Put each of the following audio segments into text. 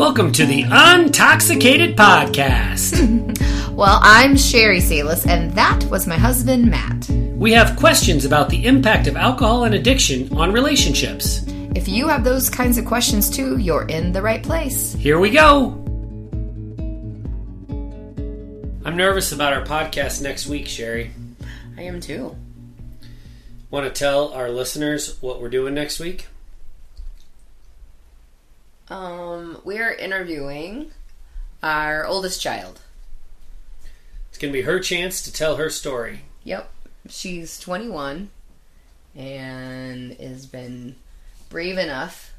Welcome to the Untoxicated Podcast. Well, I'm Sheri Salis, and that was my husband, Matt. we have questions about the impact of alcohol and addiction on relationships. If you have those kinds of questions too, you're in the right place. Here we go. I'm nervous about our podcast next week, Sheri. I am too. Want to tell our listeners what we're doing next week? Um, we're interviewing our oldest child. It's going to be her chance to tell her story. Yep. She's 21 and has been brave enough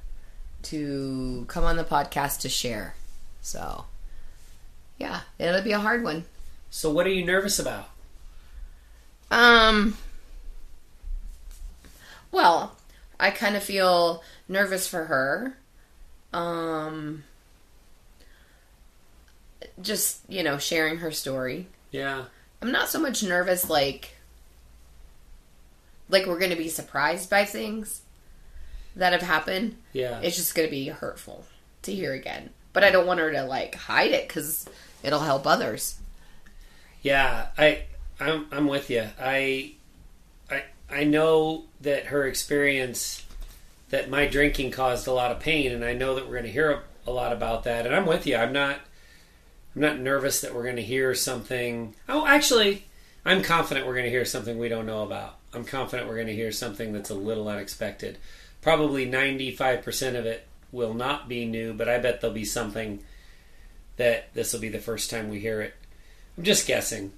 to come on the podcast to share. So, yeah, it'll be a hard one. So, what are you nervous about? Um, well, I kind of feel nervous for her. Um, just, you know, sharing her story. Yeah. I'm not so much nervous like like we're going to be surprised by things that have happened. Yeah. It's just going to be hurtful to hear again. But I don't want her to like hide it cuz it'll help others. Yeah, I I'm I'm with you. I I I know that her experience that my drinking caused a lot of pain and I know that we're going to hear a, lot about that and I'm with you. I'm not I'm not nervous that we're going to hear something. Oh, actually, I'm confident we're going to hear something we don't know about. I'm confident we're going to hear something that's a little unexpected. Probably 95% of it will not be new, but I bet there'll be something that this will be the first time we hear it. I'm just guessing.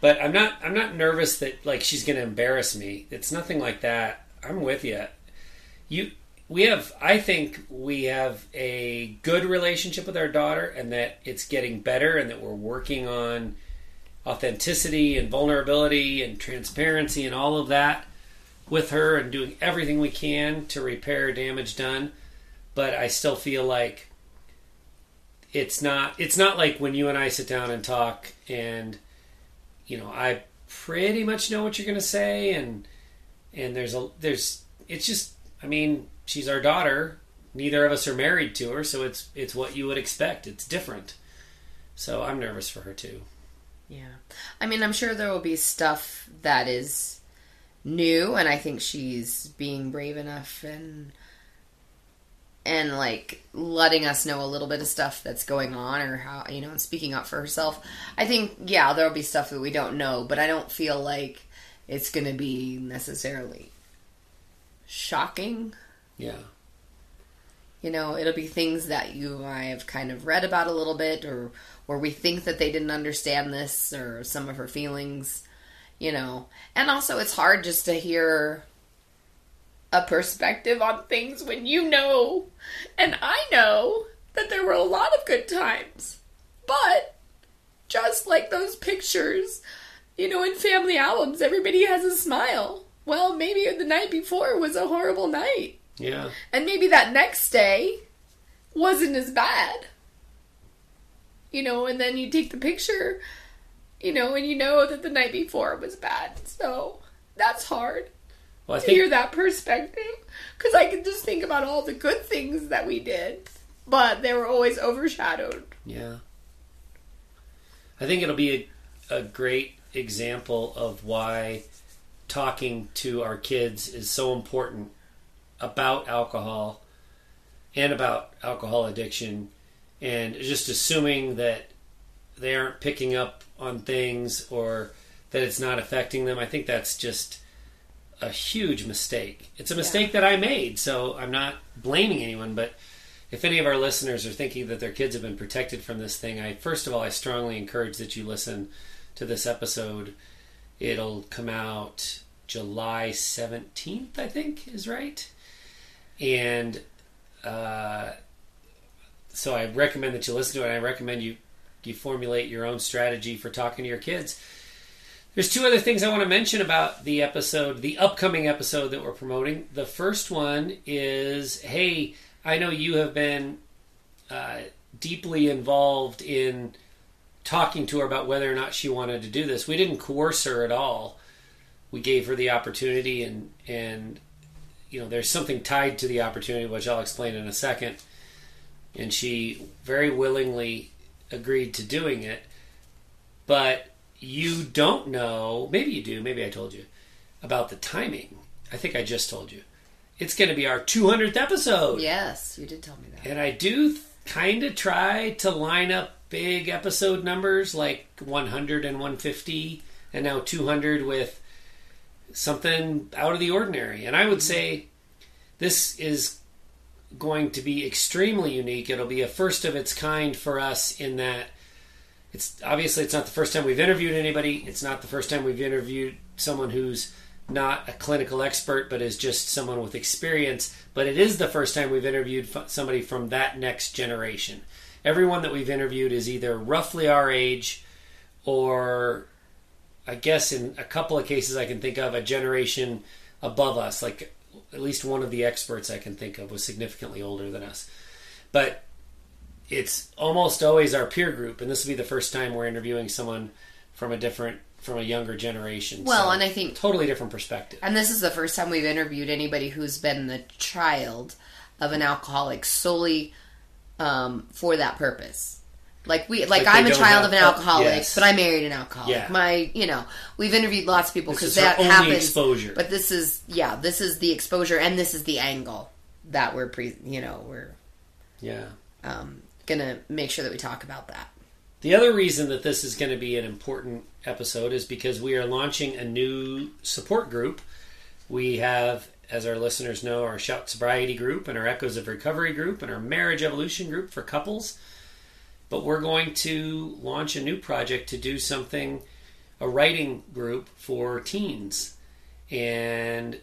But I'm not I'm not nervous that like she's going to embarrass me. It's nothing like that. I'm with you. You we have I think we have a good relationship with our daughter and that it's getting better and that we're working on authenticity and vulnerability and transparency and all of that with her and doing everything we can to repair damage done. But I still feel like it's not it's not like when you and I sit down and talk and you know I pretty much know what you're going to say and and there's a there's it's just I mean she's our daughter. Neither of us are married to her so it's it's what you would expect. It's different. So I'm nervous for her too. Yeah. I mean, I'm sure there will be stuff that is new and I think she's being brave enough and and like letting us know a little bit of stuff that's going on or how you know and speaking up for herself. I think yeah there'll be stuff that we don't know but i don't feel like it's gonna be necessarily shocking yeah you know it'll be things that you and i have kind of read about a little bit or where we think that they didn't understand this or some of her feelings you know and also it's hard just to hear a perspective on things when you know and I know that there were a lot of good times. But just like those pictures, you know, in family albums, everybody has a smile. Well, maybe the night before was a horrible night. yeah And maybe that next day wasn't as bad. You know, and then you take the picture, you know, and you know that the night before was bad. So that's hard well to think hear that perspective because I can just think about all the good things that we did, but they were always overshadowed. Yeah. I think it'll be a, a great example of why talking to our kids is so important about alcohol and about alcohol addiction and just assuming that they aren't picking up on things or that it's not affecting them. I think that's just a huge mistake. It's a mistake that I made, so I'm not blaming anyone, but if any of our listeners are thinking that their kids have been protected from this thing, I first of all I strongly encourage that you listen to this episode. It'll come out July 17th, I think is right. And uh, so I recommend that you listen to it. I recommend you you formulate your own strategy for talking to your kids. There's two other things I want to mention about the episode, the upcoming episode that we're promoting. The first one is hey, I know you have been uh, deeply involved in talking to her about whether or not she wanted to do this. We didn't coerce her at all. We gave her the opportunity, and and you know, there's something tied to the opportunity, which I'll explain in a second. and she very willingly agreed to doing it. But you don't know, maybe you do, maybe I told you, about the timing. I think I just told you. It's going to be our 200th episode. Yes, you did tell me that. And I do kind of try to line up big episode numbers like 100 and 150 and now 200 with something out of the ordinary. And I would mm-hmm. say this is going to be extremely unique. It'll be a first of its kind for us in that it's obviously it's not the first time we've interviewed anybody. It's not the first time we've interviewed someone who's not a clinical expert but is just someone with experience, but it is the first time we've interviewed somebody from that next generation. Everyone that we've interviewed is either roughly our age or I guess in a couple of cases I can think of a generation above us, like at least one of the experts I can think of was significantly older than us. But it's almost always our peer group, and this will be the first time we're interviewing someone from a different, from a younger generation. Well, So, and I think, totally different perspective. and this is the first time we've interviewed anybody who's been the child of an alcoholic solely um, for that purpose. Like we, like, Like I'm a child have- of an oh, alcoholic, yes. but I married an alcoholic. Yeah. My, you know, we've interviewed lots of people because that happens. exposure. But this is, yeah, this is the exposure, and this is the angle that we're pre, you know, we're yeah. um, gonna make sure that we talk about that. The other reason that this is going to be an important episode is because we are launching a new support group. We have, as our listeners know, our Shout Sobriety group and our Echoes of Recovery group and our Marriage Evolution group for couples. But we're going to launch a new project to do something, a writing group for teens. And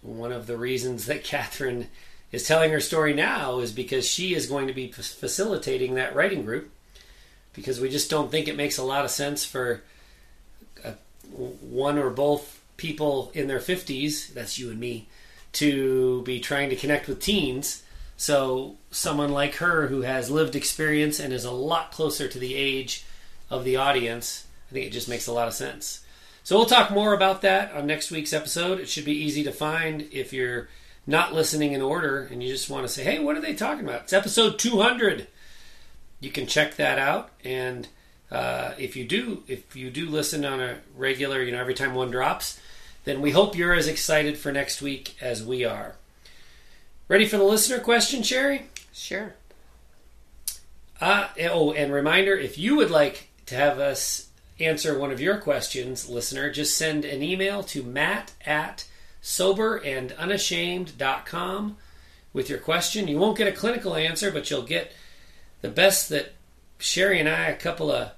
one of the reasons that Catherine is telling her story now is because she is going to be facilitating that writing group because we just don't think it makes a lot of sense for uh, one or both people in their 50s, that's you and me, to be trying to connect with teens. So, someone like her who has lived experience and is a lot closer to the age of the audience, I think it just makes a lot of sense. So, we'll talk more about that on next week's episode. It should be easy to find if you're not listening in order and you just want to say, hey, what are they talking about? It's episode 200 you can check that out and uh, if you do if you do listen on a regular you know every time one drops then we hope you're as excited for next week as we are. Ready for the listener question sheri? Sure. uh, oh and reminder if you would like to have us answer one of your questions listener just send an email to matt at soberandunashamed.com with your question. You won't get a clinical answer but you'll get the best that Sheri and I, a couple of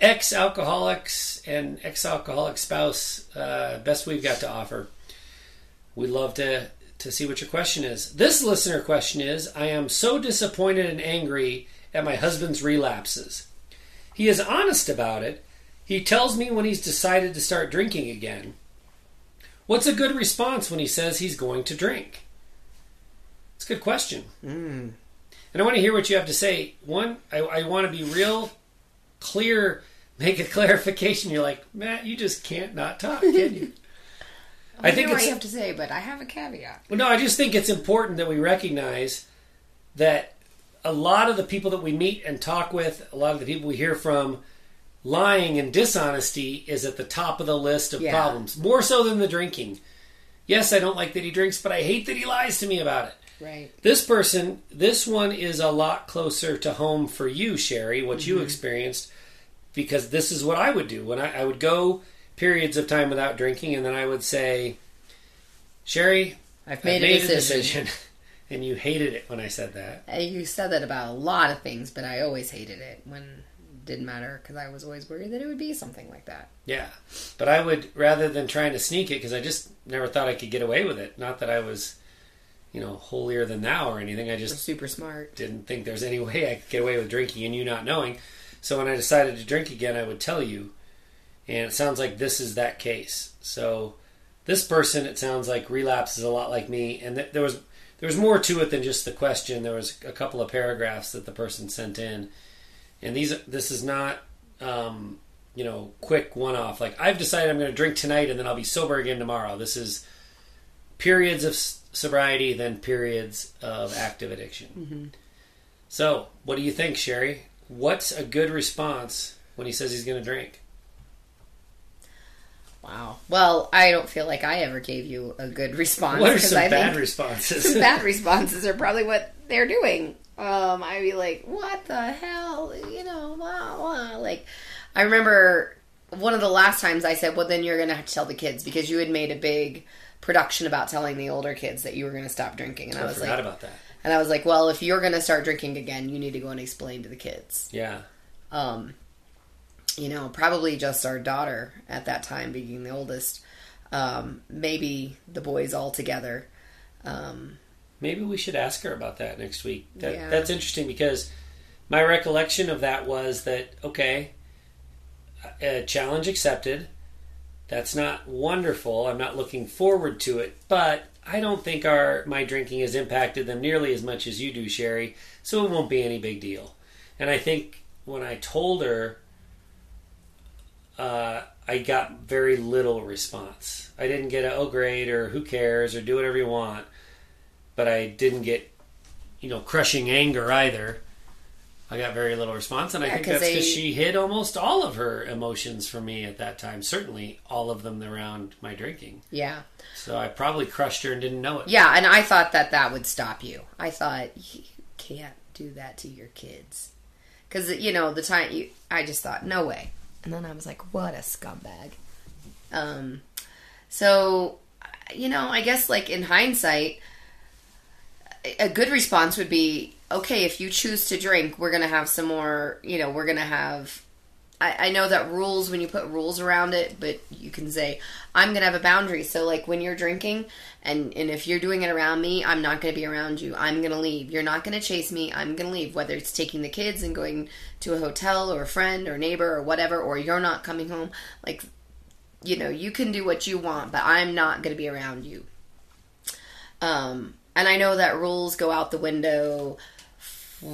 ex alcoholics and ex alcoholic spouse, uh, best we've got to offer. We'd love to, to see what your question is. This listener question is I am so disappointed and angry at my husband's relapses. He is honest about it. He tells me when he's decided to start drinking again. What's a good response when he says he's going to drink? It's a good question. Mm. And I want to hear what you have to say. One, I, I want to be real clear, make a clarification. You're like, Matt, you just can't not talk, can you? I think know what you have to say, but I have a caveat. well, no, I just think it's important that we recognize that a lot of the people that we meet and talk with, a lot of the people we hear from, lying and dishonesty is at the top of the list of Yeah. problems, more so than the drinking. Yes, I don't like that he drinks, but I hate that he lies to me about it. Right. This person, this one is a lot closer to home for you, Sheri, what you mm-hmm. experienced, because this is what I would do. When I, I would go periods of time without drinking, and then I would say, Sheri, I've I've made, made a decision. and you hated it when I said that. Uh, You said that about a lot of things, but I always hated it when it didn't matter because I was always worried that it would be something like that. Yeah. But I would, rather than trying to sneak it, because I just never thought I could get away with it. Not that I was, you know, holier than thou or anything. I We're just super smart. didn't think there's any way I could get away with drinking and you not knowing. So when I decided to drink again, I would tell you. And it sounds like this is that case. So this person, it sounds like relapses a lot like me. And th- there was there was more to it than just the question. There was a couple of paragraphs that the person sent in, and these this is not um, you know quick one off. Like I've decided I'm going to drink tonight and then I'll be sober again tomorrow. This is periods of sobriety, then periods of active addiction. So, what do you think, Sheri? What's a good response when he says he's going to drink? Wow. Well, I don't feel like I ever gave you a good response. What are some I bad responses? some bad responses are probably what they're doing. Um, I'd be like, what the hell? You know, blah, blah. like, I remember one of the last times I said, well, then you're going to have to tell the kids because you had made a big production about telling the older kids that you were going to stop drinking. And I, I was forgot like, about that. And I was like, well, if you're going to start drinking again, you need to go and explain to the kids. Yeah. Um, you know, probably just our daughter at that time being the oldest. Um, maybe the boys all together. Um, Maybe we should ask her about that next week. That, Yeah. That's interesting because my recollection of that was that, okay, a challenge accepted. That's not wonderful. I'm not looking forward to it, but I don't think our my drinking has impacted them nearly as much as you do, Sheri. So it won't be any big deal. And I think when I told her, uh, I got very little response. I didn't get a oh great or who cares or do whatever you want, but I didn't get you know crushing anger either. I got very little response, and I think that's because she hid almost all of her emotions from me at that time. Certainly, all of them around my drinking. yeah. So I probably crushed her and didn't know it. Yeah, and I thought that that would stop you. I thought you can't do that to your kids. Because, you know, the time you, I just thought, no way. And then I was like, what a scumbag. Um, so, you know, I guess like in hindsight, a good response would be okay, if you choose to drink, we're going to have some more, you know, we're going to have. I, I know that rules, when you put rules around it, but you can say, I'm going to have a boundary. So, like, when you're drinking, and, and if you're doing it around me, I'm not going to be around you. I'm going to leave. You're not going to chase me. I'm going to leave. Whether it's taking the kids and going to a hotel or a friend or neighbor or whatever, or you're not coming home. Like, you know, you can do what you want, but I'm not going to be around you. Um, and I know that rules go out the window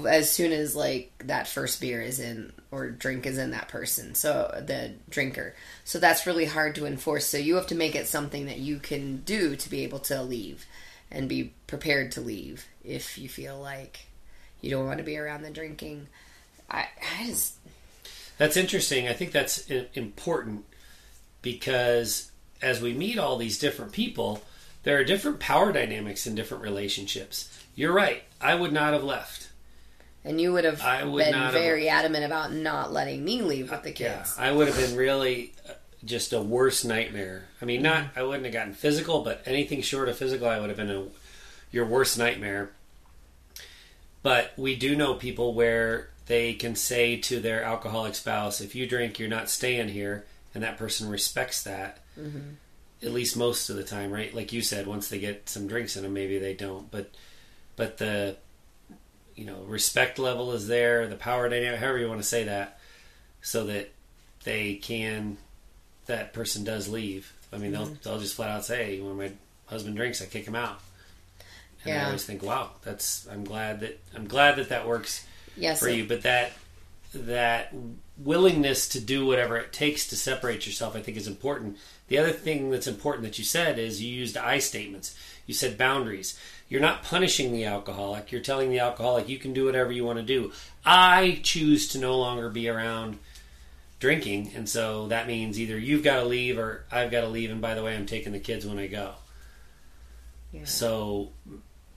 as soon as like that first beer is in or drink is in that person so the drinker so that's really hard to enforce so you have to make it something that you can do to be able to leave and be prepared to leave if you feel like you don't want to be around the drinking i i just That's interesting. I think that's uh, important because as we meet all these different people, there are different power dynamics in different relationships. You're right. I would not have left. And you would have would been not have- very adamant about not letting me leave with the Yeah, kids I would have been really uh, just a worse nightmare. I mean, not Mm-hmm. I wouldn't have gotten physical, but anything short of physical, I would have been a, your worst nightmare. But we do know people where they can say to their alcoholic spouse, "If you drink, you're not staying here," and that person respects that. Mm-hmm. At least most of the time, right? Like you said, once they get some drinks in them, maybe they don't. But but the you know respect level is there, the power dynamic, however you want to say that, so that they can that person does leave. I mean, Mm-hmm. they'll they'll just flat out say, "When my husband drinks, I kick him out." And I always think, "Wow, that's I'm glad that I'm glad that that works yes for you." But that that willingness to do whatever it takes to separate yourself, I think, is important. The other thing that's important that you said is you used I statements. You said boundaries. You're not punishing the alcoholic. You're telling the alcoholic you can do whatever you want to do. I choose to no longer be around drinking, and so that means either you've got to leave or I've got to leave. And by the way, I'm taking the kids when I go. Yeah. So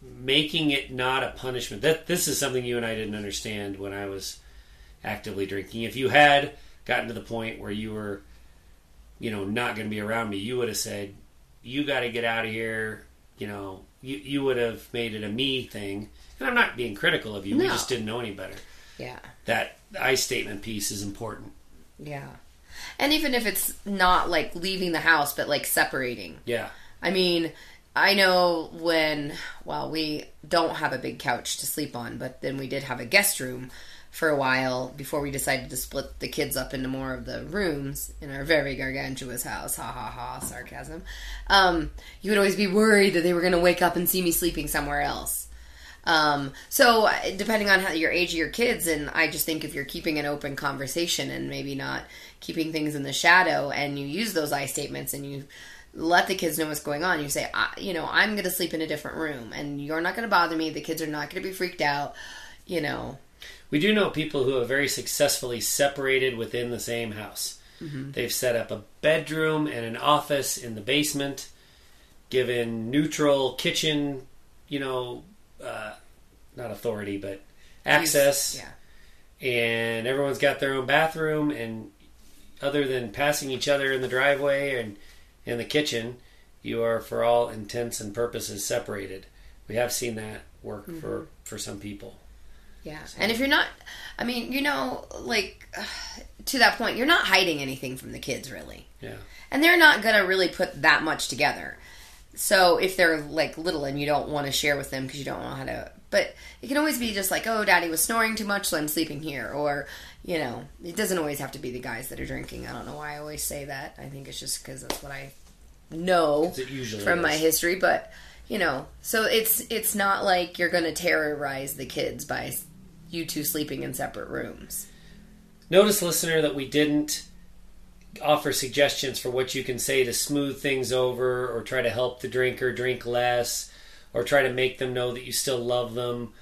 making it not a punishment. That this is something you and I didn't understand when I was actively drinking. If you had gotten to the point where you were, you know, not going to be around me, you would have said, "You got to get out of here." You know, you you would have made it a me thing. And I'm not being critical of you. We just didn't know any better. yeah That I statement piece is important. yeah and even if it's not like leaving the house but like separating Yeah. I mean, I know when, well, we don't have a big couch to sleep on, but then we did have a guest room for a while before we decided to split the kids up into more of the rooms in our very gargantuous house. Ha ha ha, sarcasm. Um, you would always be worried that they were going to wake up and see me sleeping somewhere else. Um, so depending on how your age of your kids, and I just think if you're keeping an open conversation and maybe not keeping things in the shadow, and you use those I statements and you let the kids know what's going on, you say, you know, I'm going to sleep in a different room, and you're not going to bother me. The kids are not going to be freaked out. you know, We do know people who have very successfully separated within the same house. They've set up a bedroom and an office in the basement, given neutral kitchen, you know, uh, not authority, but access. yeah. and everyone's got their own bathroom and other than passing each other in the driveway and in the kitchen you are for all intents and purposes separated we have seen that work for for some people Yeah. And if you're not, I mean, you know, like to that point, you're not hiding anything from the kids, really. yeah And they're not going to really put that much together. So if they're like little and you don't want to share with them because you don't know how to, but it can always be just like, oh, daddy was snoring too much, so I'm sleeping here. Or, you know, it doesn't always have to be the guys that are drinking. I don't know why I always say that. I think it's just because that's what I know it usually from my history. But, you know, so it's it's not like you're going to terrorize the kids by you two sleeping in separate rooms. notice listener that we didn't offer suggestions for what you can say to smooth things over or try to help the drinker drink less or try to make them know that you still love them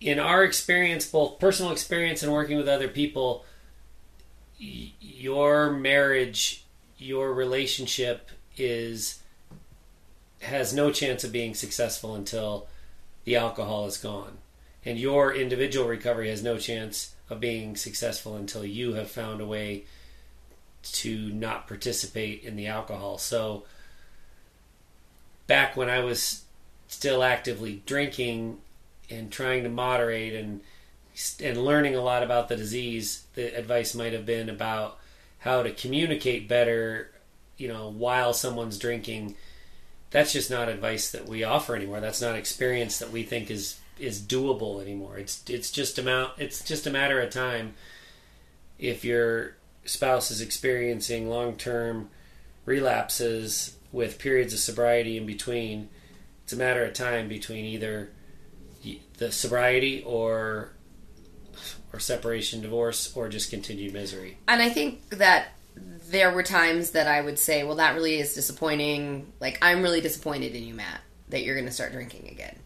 in our experience both personal experience and working with other people your marriage your relationship is has no chance of being successful until the alcohol is gone and your individual recovery has no chance of being successful until you have found a way to not participate in the alcohol. So back when I was still actively drinking and trying to moderate and and learning a lot about the disease, the advice might have been about how to communicate better, you know, while someone's drinking. That's just not advice that we offer anymore. That's not experience that we think is is doable anymore. It's it's just amount it's just a matter of time if your spouse is experiencing long-term relapses with periods of sobriety in between. It's a matter of time between either the sobriety or or separation, divorce, or just continued misery. And I think that there were times that I would say, well, that really is disappointing. Like, I'm really disappointed in you, Matt, that you're going to start drinking again.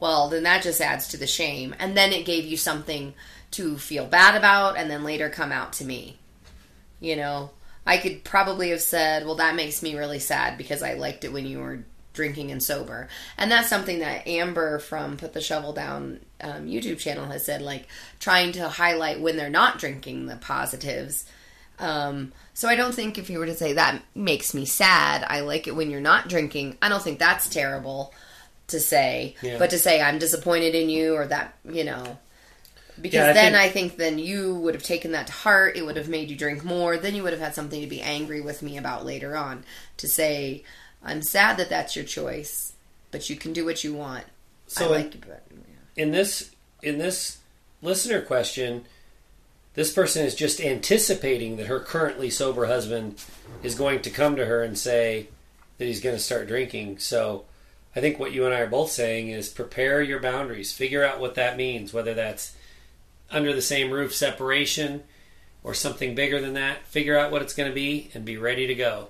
Well, then that just adds to the shame. And then it gave you something to feel bad about and then later come out to me. You know, I could probably have said, well, that makes me really sad because I liked it when you were drinking and sober. And that's something that Amber from Put the Shovel Down um, YouTube channel has said, like trying to highlight when they're not drinking the positives. Um, so I don't think if you were to say that makes me sad, I like it when you're not drinking, I don't think that's terrible to say. Yeah. But to say I'm disappointed in you or that, you know, because Yeah, I then think- I think then you would have taken that to heart. It would have made you drink more. Then you would have had something to be angry with me about later on. To say, I'm sad that that's your choice, but you can do what you want. So I in- like you, but in this in this listener question, this person is just anticipating that her currently sober husband is going to come to her and say that he's going to start drinking. So I think what you and I are both saying is prepare your boundaries, figure out what that means, whether that's under the same roof separation or something bigger than that. Figure out what it's going to be and be ready to go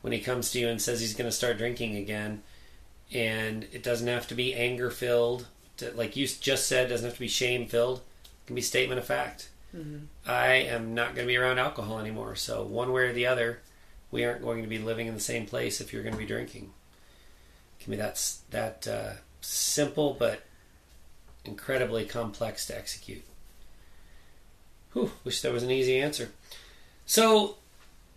when he comes to you and says he's going to start drinking again. And it doesn't have to be anger filled, like you just said, doesn't have to be shame filled. It can be statement of fact. Mm-hmm. I am not going to be around alcohol anymore. So one way or the other, we aren't going to be living in the same place if you're going to be drinking. Can be that's that uh, simple but incredibly complex to execute. Whew, wish there was an easy answer. So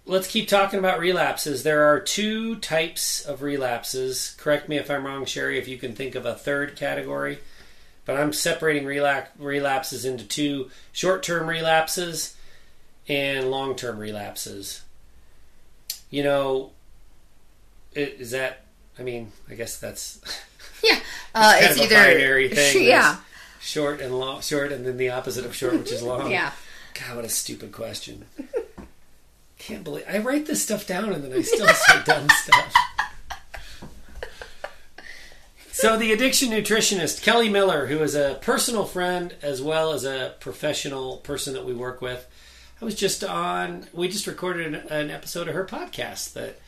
let's keep talking about relapses. There are two types of relapses. Correct me if I'm wrong, Sheri, if you can think of a third category. But I'm separating relapses into two short term relapses and long term relapses. You know, is that, I mean, I guess that's yeah, uh, it's either binary thing. yeah, Short and long, short, and then the opposite of short, which is long. yeah. God, what a stupid question. Can't believe I write this stuff down and then I still say dumb stuff. So the addiction nutritionist Kelly Miller, who is a personal friend as well as a professional person that we work with, I was just on. We just recorded an, an episode of her podcast that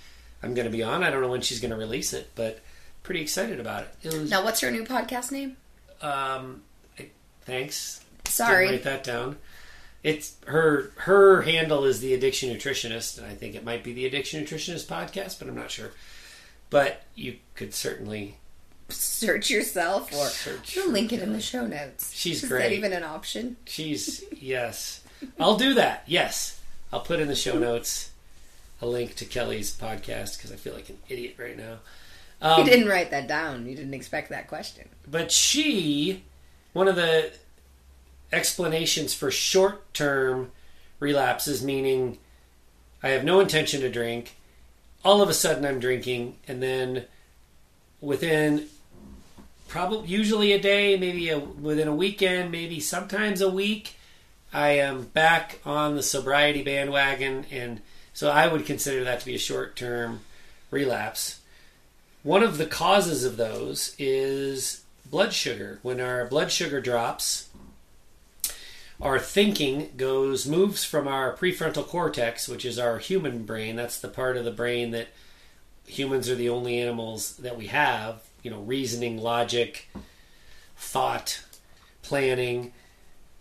I'm going to be on. I don't know when she's going to release it, but pretty excited about it. It was Now, what's your new podcast name? um, I Thanks. Sorry. Didn't write that down. It's her her handle is the addiction nutritionist, and I think it might be the addiction nutritionist podcast, but I'm not sure. But you could certainly Search yourself or Search we'll link it in the show notes. She's Is great. that even an option? She's yes. I'll do that. Yes, I'll put in the show notes a link to Kelly's podcast because I feel like an idiot right now. you Um, didn't write that down. You didn't expect that question. but she, one of the explanations for short-term relapses, meaning I have no intention to drink, all of a sudden I'm drinking, and then within probably usually a day, maybe a, within a weekend, maybe sometimes a week, I am back on the sobriety bandwagon, and so I would consider that to be a short-term relapse. One of the causes of those is blood sugar. When our blood sugar drops, our thinking goes moves from our prefrontal cortex, which is our human brain. That's the part of the brain that humans are the only animals that we have. You know, reasoning, logic, thought, planning.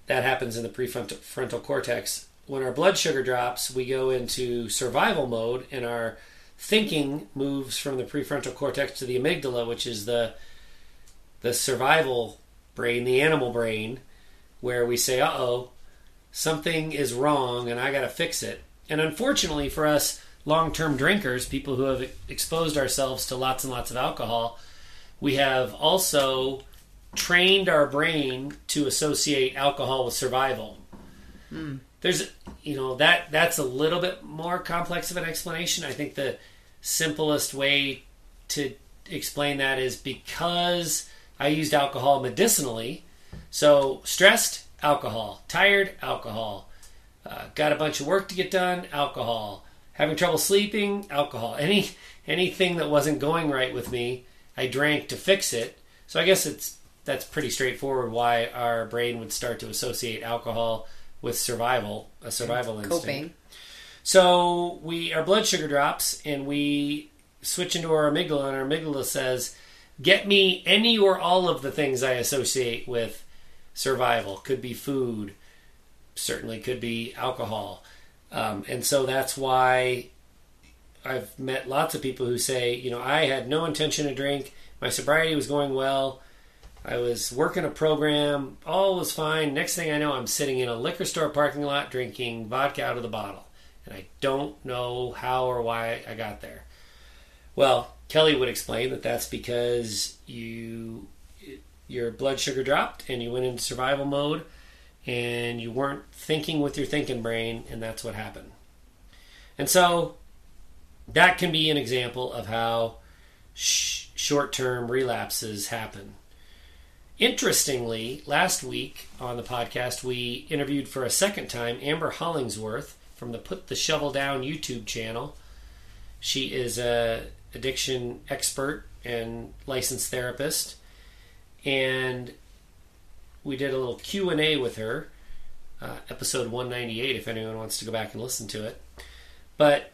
That happens in the prefrontal frontal cortex. When our blood sugar drops, we go into survival mode, and our thinking moves from the prefrontal cortex to the amygdala, which is the the survival brain, the animal brain, where we say, "Uh oh, something is wrong, and I got to fix it." And unfortunately for us long-term drinkers, people who have exposed ourselves to lots and lots of alcohol, we have also trained our brain to associate alcohol with survival. There's, you know, that that's a little bit more complex of an explanation. I think the simplest way to explain that is because I used alcohol medicinally. So stressed, alcohol. Tired, alcohol. Uh, got a bunch of work to get done, alcohol. Having trouble sleeping, alcohol. Any anything that wasn't going right with me, I drank to fix it. So I guess it's that's pretty straightforward why our brain would start to associate alcohol with survival, a survival instinct. Coping. So we our blood sugar drops and we switch into our amygdala and our amygdala says, "Get me any or all of the things I associate with survival. Could be food, certainly could be alcohol." Um, and so that's why I've met lots of people who say, you know, I had no intention to drink. My sobriety was going well. I was working a program. All was fine. Next thing I know, I'm sitting in a liquor store parking lot drinking vodka out of the bottle. And I don't know how or why I got there. Well, Kelly would explain that that's because you your blood sugar dropped and you went into survival mode and you weren't thinking with your thinking brain and that's what happened. And so that can be an example of how sh- short-term relapses happen. Interestingly, last week on the podcast, we interviewed for a second time Amber Hollingsworth from the Put the Shovel Down YouTube channel. She is a addiction expert and licensed therapist, and we did a little Q and A with her, uh, episode 198. If anyone wants to go back and listen to it, but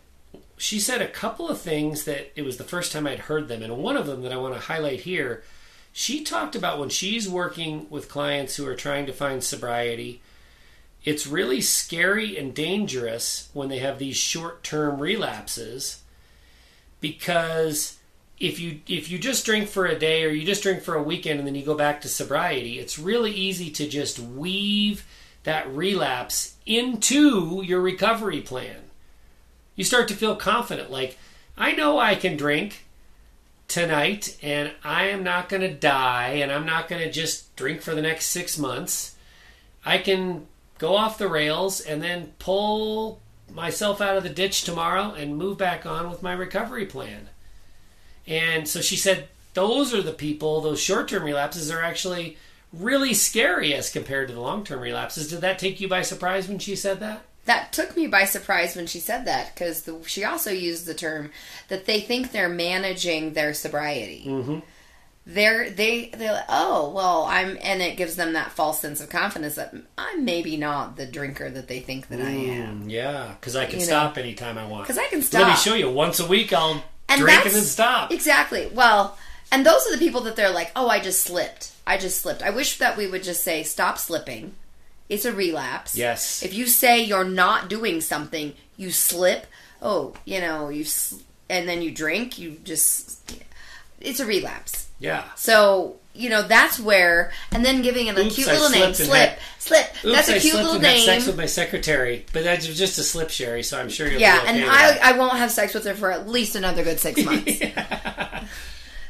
she said a couple of things that it was the first time I'd heard them, and one of them that I want to highlight here. She talked about when she's working with clients who are trying to find sobriety, it's really scary and dangerous when they have these short-term relapses because if you if you just drink for a day or you just drink for a weekend and then you go back to sobriety, it's really easy to just weave that relapse into your recovery plan. You start to feel confident like I know I can drink tonight and I am not going to die and I'm not going to just drink for the next 6 months. I can go off the rails and then pull myself out of the ditch tomorrow and move back on with my recovery plan. And so she said those are the people, those short term relapses are actually really scary as compared to the long term relapses. Did that take you by surprise when she said that? That took me by surprise when she said that because she also used the term that they think they're managing their sobriety. Mm-hmm. They're they they're like, oh well I'm and it gives them that false sense of confidence that I'm maybe not the drinker that they think that I am Mm, yeah, because I can You know. stop anytime I want. because I can stop. Let me show you. Once a week, I'll And drink and then stop. Exactly. Well, And those are the people that they're like, oh, I just slipped. I just slipped. I wish that we would just say, stop slipping. It's a relapse. Yes. If you say you're not doing something, you slip. Oh, you know, you sl- and then you drink. You just. It's a relapse. Yeah. So you know that's where, and then giving it a Oops, cute I little name, slip, had- slip. Oops, that's a I cute little name. sex with my secretary, but that's just a slip, Sheri. So I'm sure you'll yeah, be okay and I. I won't have sex with her for at least another good six months.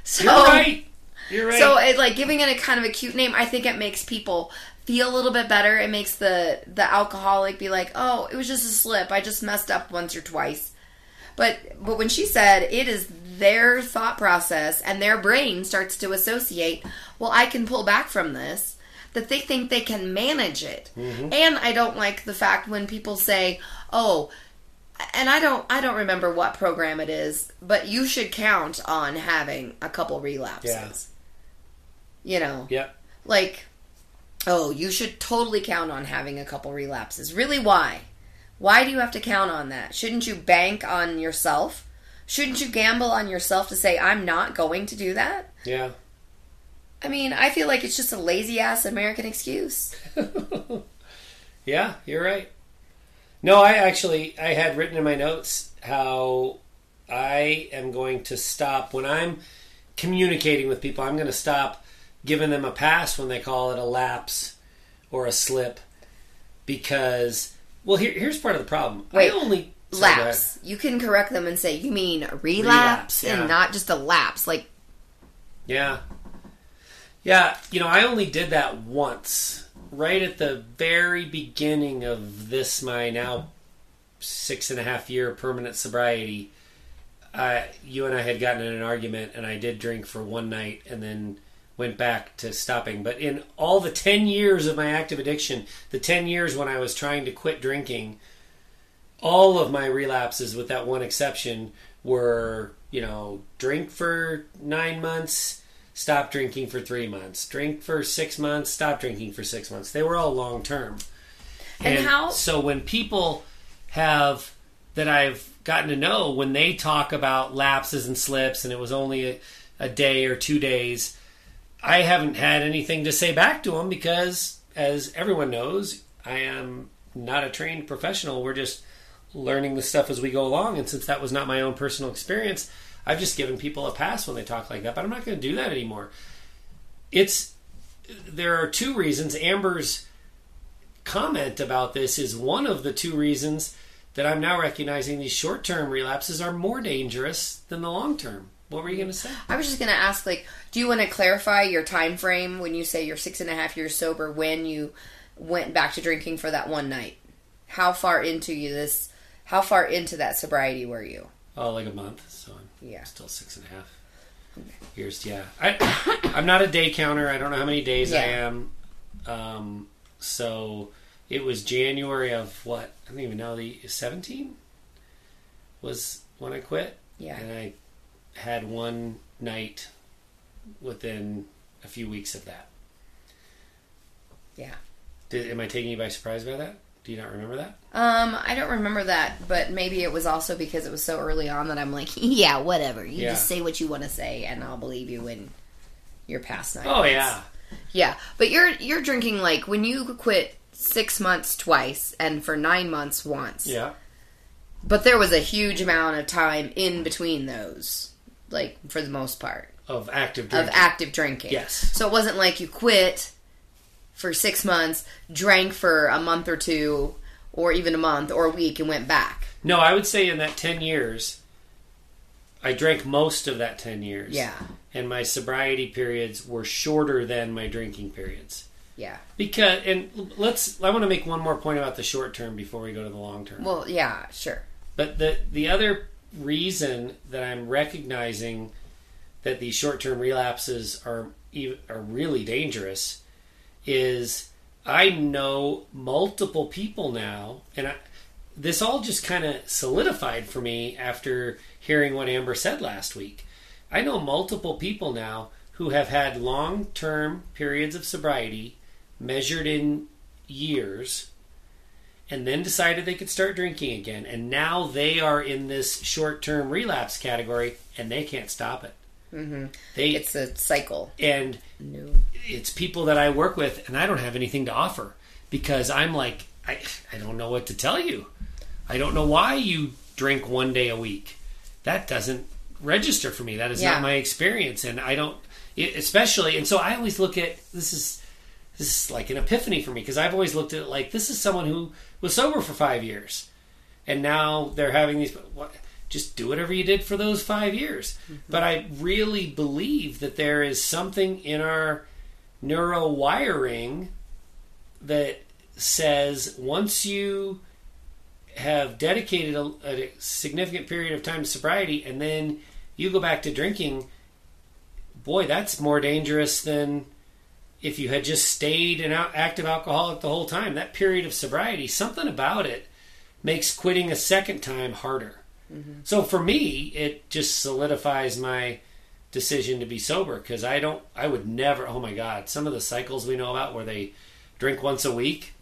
So You're right. You're right. So it, like giving it a kind of a cute name, I think it makes people feel a little bit better. It makes the the alcoholic be like, "Oh, it was just a slip. I just messed up once or twice." But but when she said it is their thought process and their brain starts to associate, well, I can pull back from this. That they think they can manage it. Mm-hmm. And I don't like the fact when people say, "Oh, and I don't I don't remember what program it is, but you should count on having a couple relapses." You know, Yep. like oh, you should totally count on having a couple relapses. Really why? Why do you have to count on that? Shouldn't you bank on yourself? Shouldn't you gamble on yourself to say I'm not going to do that? Yeah. I mean, I feel like it's just a lazy ass American excuse. Yeah, you're right. No, I actually I had written in my notes how I am going to stop when I'm communicating with people. I'm going to stop giving them a pass when they call it a lapse or a slip because well, here, here's part of the problem. Wait, I only lapse. You can correct them and say you mean relapse, Relapse, yeah. and not just a lapse. Like Yeah. Yeah, you know, I only did that once, right at the very beginning of this, my now six and a half year permanent sobriety. Uh, you and I had gotten in an argument, and I did drink for one night and then went back to stopping. But in all the 10 years of my active addiction, the 10 years when I was trying to quit drinking, all of my relapses, with that one exception, were, you know, drink for nine months, stop drinking for three months, drink for six months, stop drinking for six months. They were all long term. And how- So when people have that I've gotten to know, when they talk about lapses and slips, and it was only a, a day or two days, I haven't had anything to say back to them because, as everyone knows, I am not a trained professional. We're just learning the stuff as we go along. And since that was not my own personal experience, I've just given people a pass when they talk like that. But I'm not going to do that anymore. It's there are two reasons. Amber's comment about this is one of the two reasons that I'm now recognizing these short term relapses are more dangerous than the long term. What were you going to say? I was just gonna ask, like, do you want to clarify your time frame when you say you're six and a half years sober when you went back to drinking for that one night? How far into you this? How far into that sobriety were you? Oh, like a month. So I'm Yeah. still six and a half years. Yeah, I, I'm not a day counter. I don't know how many days I am. Um, so it was January of what? I don't even know. The 17 was when I quit, Yeah. and I had one night within a few weeks of that. Yeah. Did, am I taking you by surprise by that? Do you not remember that? Um, I don't remember that, but maybe it was also because it was so early on that I'm like, yeah, whatever. You Yeah. just say what you want to say, and I'll believe you when you're past nine. Oh months. yeah, yeah. But you're you're drinking like when you quit six months twice and for nine months once. yeah. But there was a huge amount of time in between those, like for the most part, Of active drinking. of active drinking. Yes. So it wasn't like you quit for six months, drank for a month or two, or even a month or a week, and went back. No, I would say in that 10 years, I drank most of that 10 years. Yeah. And my sobriety periods were shorter than my drinking periods. Yeah. Because, and let's, I want to make one more point about the short term before we go to the long term. Well, yeah, sure. But the, the other reason that I'm recognizing that these short term relapses are, are really dangerous is I know multiple people now, and I, this all just kind of solidified for me after hearing what Amber said last week. I know multiple people now who have had long term periods of sobriety measured in years and then decided they could start drinking again. And now they are in this short term relapse category and they can't stop it. Mm-hmm. They It's a cycle. and No. it's people that I work with, and I don't have anything to offer because I'm like, I, I don't know what to tell you. I don't know why you drink one day a week. That doesn't register for me. That is Yeah. not my experience, and I don't, it, especially. And so I always look at this is this is like an epiphany for me because I've always looked at it like this is someone who was sober for five years, and now they're having these. What, just do whatever you did for those five years. Mm-hmm. But I really believe that there is something in our neuro wiring that says once you have dedicated a, a significant period of time to sobriety and then you go back to drinking, boy, that's more dangerous than if you had just stayed an active alcoholic the whole time. That period of sobriety, something about it makes quitting a second time harder. Mm-hmm. So for me, it just solidifies my decision to be sober because I don't, I would never, oh my God, some of the cycles we know about where they drink once a week,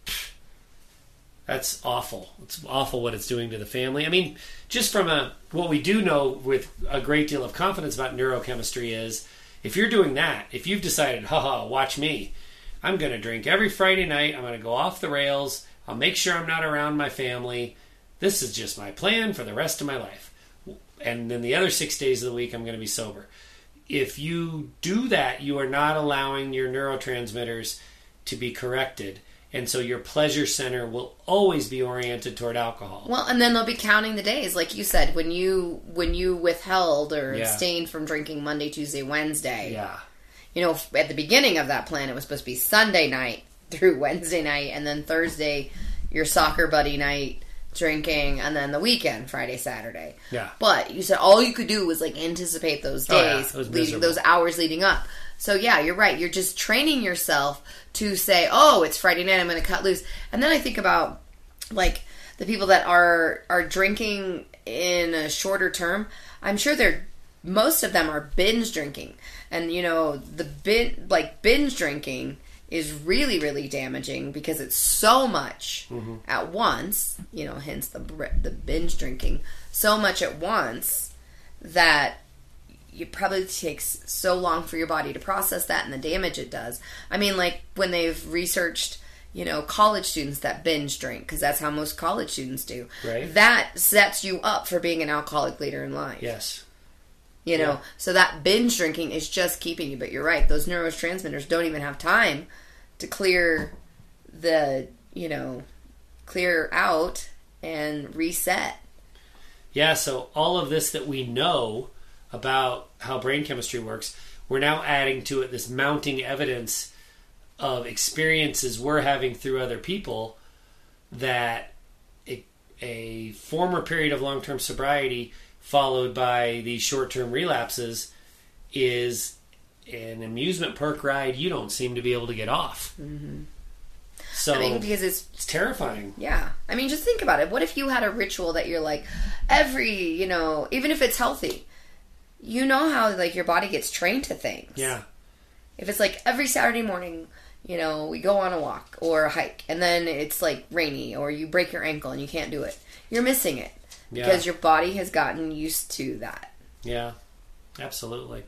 that's awful. It's awful what it's doing to the family. I mean, just from a, what we do know with a great deal of confidence about neurochemistry is if you're doing that, if you've decided, haha, watch me, I'm going to drink every Friday night, I'm going to go off the rails, I'll make sure I'm not around my family. This is just my plan for the rest of my life. And then the other six days of the week, I'm going to be sober. If you do that, you are not allowing your neurotransmitters to be corrected. And so your pleasure center will always be oriented toward alcohol. Well, and then they'll be counting the days, like you said, when you when you withheld or Yeah. abstained from drinking Monday, Tuesday, Wednesday. Yeah. You know, at the beginning of that plan, it was supposed to be Sunday night through Wednesday night, and then Thursday, your soccer buddy night drinking, and then the weekend, Friday, Saturday. Yeah. But you said all you could do was like anticipate those Oh, yeah. days, leading, those hours leading up. So yeah, you're right. You're just training yourself to say, "Oh, it's Friday night. I'm going to cut loose." And then I think about like the people that are are drinking in a shorter term. I'm sure they're most of them are binge drinking, and you know the bin like binge drinking is really really damaging because it's so much mm-hmm. at once. You know, hence the the binge drinking so much at once that it probably takes so long for your body to process that and the damage it does. I mean, like when they've researched, you know, college students that binge drink because that's how most college students do. Right. That sets you up for being an alcoholic later in life. Yes. You know, Yeah. so that binge drinking is just keeping you. But you're right; those neurotransmitters don't even have time to clear the, you know, clear out and reset. Yeah, so all of this that we know about how brain chemistry works, we're now adding to it this mounting evidence of experiences we're having through other people that a, a former period of long term sobriety followed by these short term relapses is an amusement park ride you don't seem to be able to get off. Mm-hmm. So I mean, because it's it's terrifying. Yeah. I mean, just think about it. What if you had a ritual that you're like, every, you know, even if it's healthy, you know how, like, your body gets trained to things. Yeah. If it's like every Saturday morning, you know, we go on a walk or a hike, and then it's like rainy, or you break your ankle and you can't do it, you're missing it. Yeah. Because your body has gotten used to that. Yeah, absolutely.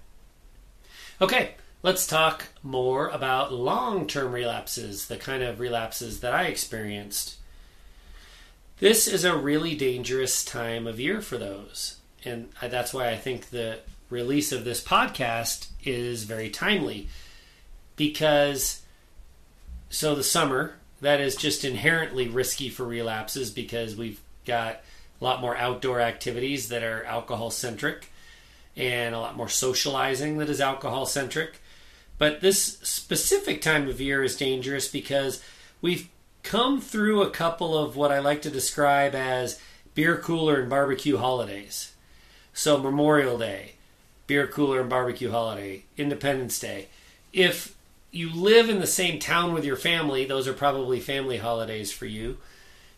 Okay, let's talk more about long term relapses, the kind of relapses that I experienced. This is a really dangerous time of year for those. And I- that's why I think the release of this podcast is very timely. Because, so the summer, that is just inherently risky for relapses because we've got a lot more outdoor activities that are alcohol centric and a lot more socializing that is alcohol centric. But this specific time of year is dangerous because we've come through a couple of what I like to describe as beer cooler and barbecue holidays. So, Memorial Day, beer cooler and barbecue holiday, Independence Day. If you live in the same town with your family, those are probably family holidays for you.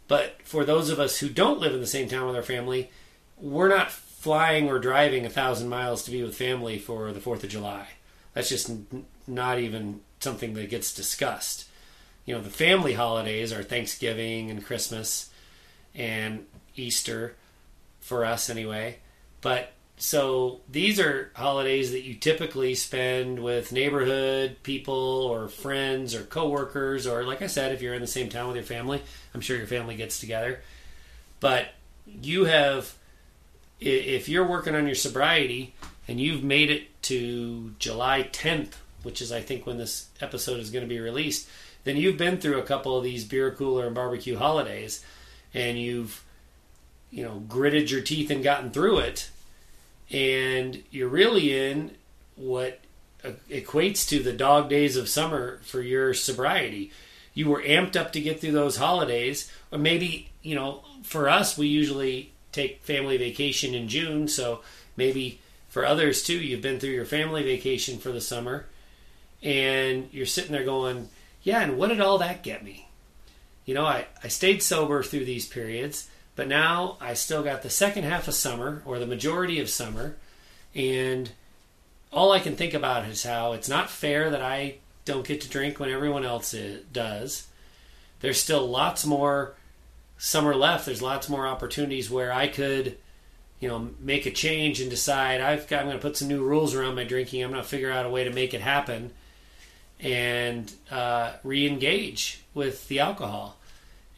But for those of us who don't live in the same town with our family, we're not flying or driving a thousand miles to be with family for the Fourth of July. That's just n- not even something that gets discussed. You know, the family holidays are Thanksgiving and Christmas and Easter for us anyway. But so these are holidays that you typically spend with neighborhood people or friends or coworkers or like I said if you're in the same town with your family I'm sure your family gets together. But you have if you're working on your sobriety and you've made it to July 10th which is I think when this episode is going to be released then you've been through a couple of these beer cooler and barbecue holidays and you've you know gritted your teeth and gotten through it and you're really in what equates to the dog days of summer for your sobriety. You were amped up to get through those holidays, or maybe, you know, for us, we usually take family vacation in June, so maybe for others too, you've been through your family vacation for the summer, and you're sitting there going, Yeah, and what did all that get me? You know, I, I stayed sober through these periods. But now I still got the second half of summer, or the majority of summer, and all I can think about is how it's not fair that I don't get to drink when everyone else does. There's still lots more summer left. There's lots more opportunities where I could, you know, make a change and decide I've got, I'm going to put some new rules around my drinking. I'm going to figure out a way to make it happen and uh, re-engage with the alcohol.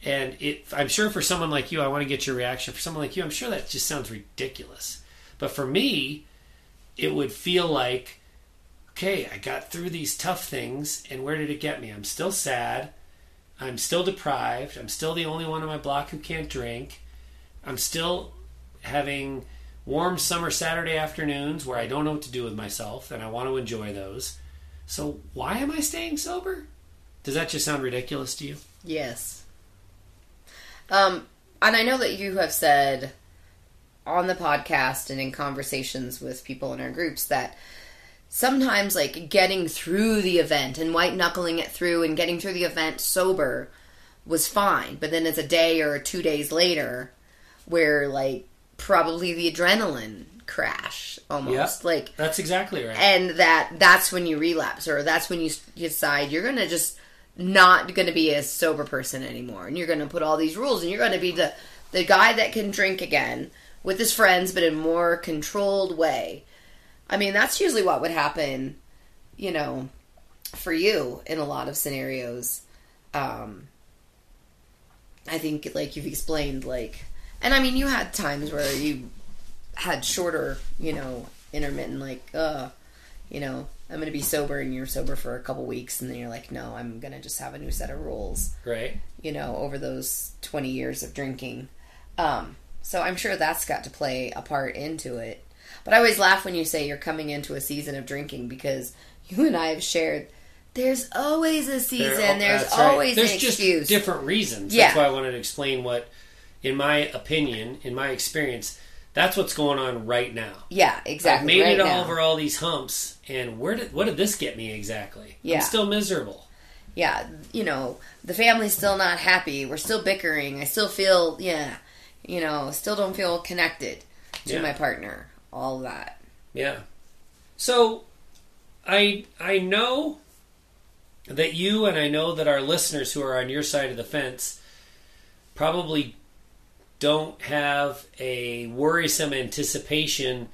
And it, I'm sure for someone like you, I want to get your reaction. For someone like you, I'm sure that just sounds ridiculous. But for me, it would feel like, okay, I got through these tough things, and where did it get me? I'm still sad. I'm still deprived. I'm still the only one on my block who can't drink. I'm still having warm summer Saturday afternoons where I don't know what to do with myself, and I want to enjoy those. So why am I staying sober? Does that just sound ridiculous to you? Yes. Um, and I know that you have said on the podcast and in conversations with people in our groups that sometimes like getting through the event and white knuckling it through and getting through the event sober was fine, but then it's a day or two days later where like probably the adrenaline crash almost like That's exactly right. and that that's when you relapse or that's when you decide you're gonna just not gonna be a sober person anymore. And you're gonna put all these rules and you're gonna be the the guy that can drink again with his friends but in more controlled way. I mean that's usually what would happen you know for you in a lot of scenarios. Um i think like you've explained like and i mean you had times where you had shorter, you know, intermittent, like, uh, you know, I'm going to be sober and you're sober for a couple weeks and then you're like, no, I'm going to just have a new set of rules, right? you know, over those 20 years of drinking. Um, so I'm sure that's got to play a part into it. But I always laugh when you say you're coming into a season of drinking because you and I have shared there's always a season, There- there's that's right. always There's just excuse. different reasons. Yeah. That's why I wanted to explain what, in my opinion, in my experience, that's what's going on right now. yeah, exactly. made right it now. over all these humps, and where did what did this get me exactly? Yeah. I'm still miserable. yeah, you know, the family's still not happy. We're still bickering. I still feel, yeah, you know, still don't feel connected to Yeah. my partner. All that. Yeah. So, I I know that you and I know that our listeners who are on your side of the fence probably don't have a worrisome anticipation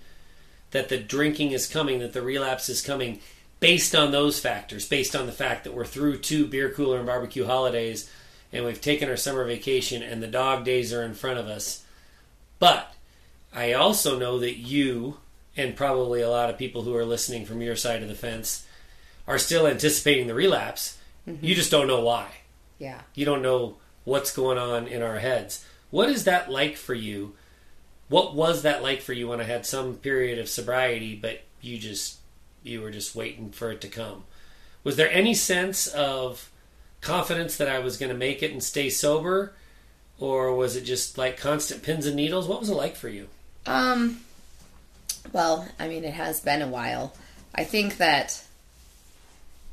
that the drinking is coming, that the relapse is coming, based on those factors, based on the fact that we're through two beer cooler and barbecue holidays and we've taken our summer vacation and the dog days are in front of us. But I also know that you and probably a lot of people who are listening from your side of the fence are still anticipating the relapse. Mm-hmm. You just don't know why. Yeah. You don't know what's going on in our heads. What is that like for you? What was that like for you when I had some period of sobriety, but you just you were just waiting for it to come? Was there any sense of confidence that I was going to make it and stay sober, or was it just like constant pins and needles? What was it like for you? Um. Well, I mean, it has been a while. I think that.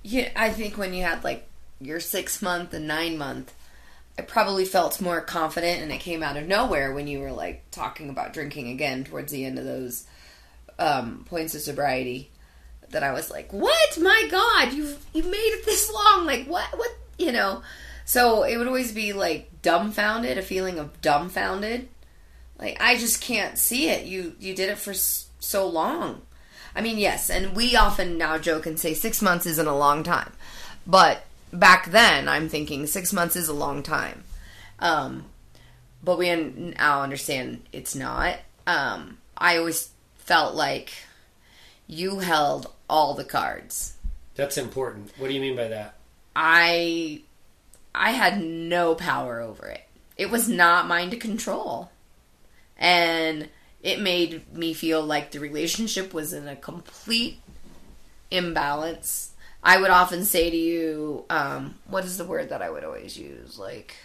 Yeah, I think when you had like your six month and nine month, I probably felt more confident, and it came out of nowhere when you were like talking about drinking again towards the end of those um, points of sobriety. That I was like, "What? My God, you've you made it this long? Like what? What? You know?" So it would always be like dumbfounded, a feeling of dumbfounded like I just can't see it. You you did it for so long. I mean, yes, and we often now joke and say six months isn't a long time, but back then I'm thinking six months is a long time. Um, but we now understand it's not. Um, I always felt like you held all the cards. That's important. What do you mean by that? I I had no power over it. It was not mine to control. And it made me feel like the relationship was in a complete imbalance. I would often say to you, um, what is the word that I would always use? Like,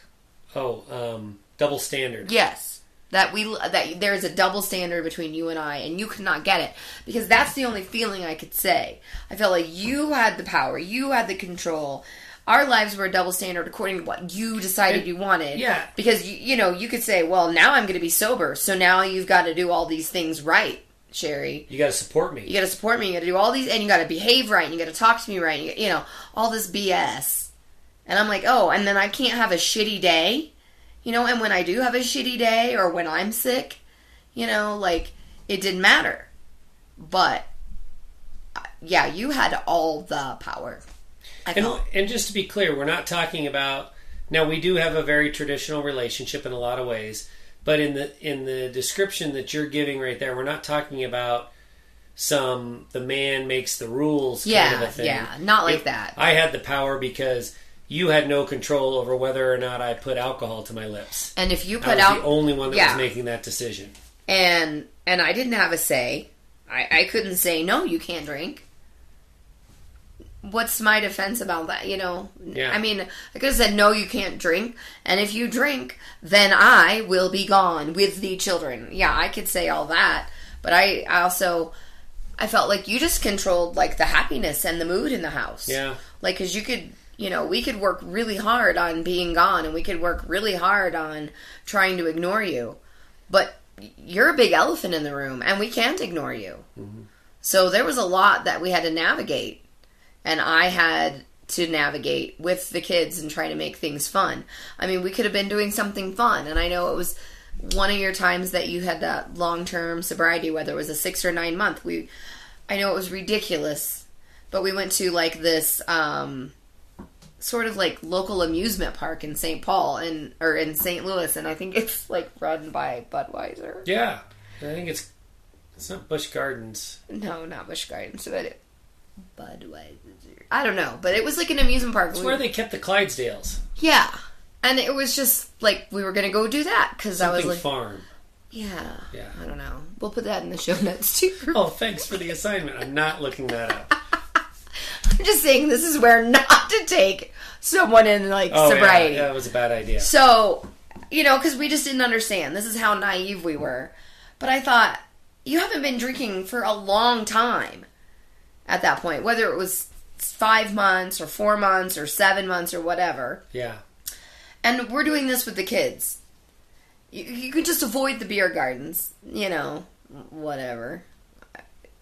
oh, um, double standard. Yes, that we that there is a double standard between you and I, and you could not get it because that's the only feeling I could say. I felt like you had the power, you had the control. Our lives were a double standard according to what you decided And- you wanted. yeah. Because you, you know you could say, well, now I'm going to be sober, so now you've got to do all these things right, Sheri. You got to support me. You got to support me. You got to do all these, and you got to behave right, and you got to talk to me right. You, you know all this BS. And I'm like, oh, and then I can't have a shitty day, you know. And when I do have a shitty day, or when I'm sick, you know, like it didn't matter. But uh, yeah, you had all the power. And, and just to be clear, we're not talking about now. We do have a very traditional relationship in a lot of ways, but in the in the description that you're giving right there, we're not talking about some the man makes the rules kind Yeah, of a thing. yeah, not like It- that. I had the power because you had no control over whether or not I put alcohol to my lips. And if you I put was out the only one that yeah. was making that decision. and and I didn't have a say. I, I couldn't say no, you can't drink. What's my defense about that? You know, Yeah. I mean, I could have said no, you can't drink, and if you drink, then I will be gone with the children. Yeah, I could say all that, but I, I also I felt like you just controlled like the happiness and the mood in the house. Yeah. Like, cause you could, you know, we could work really hard on being gone, and we could work really hard on trying to ignore you, but you're a big elephant in the room, and we can't ignore you. Mm-hmm. So there was a lot that we had to navigate, and I had to navigate with the kids and try to make things fun. I mean, we could have been doing something fun, and I know it was one of your times that you had that long term sobriety, whether it was a six or nine month. We, I know it was ridiculous, but we went to like this um, sort of like local amusement park in St. Paul and or in St. Louis, and I think it's like run by Budweiser. Yeah, I think it's it's not Busch Gardens. No, not Busch Gardens, but it, Budweiser. I don't know, but it was like an amusement park. It's We- where they kept the Clydesdales. yeah, and it was just like we were gonna go do that because I was like, farm. yeah, Yeah. I don't know. We'll put that in the show notes too. Oh, thanks for the assignment. I'm not looking that up. I'm just saying this is where not to take someone in like Oh, sobriety. yeah, that was a bad idea. So, you know, because we just didn't understand. This is how naive we were. But I thought, you haven't been drinking for a long time at that point, whether it was five months or four months or seven months or whatever. Yeah, And we're doing this with the kids. You, you could just avoid the beer gardens, you know, whatever.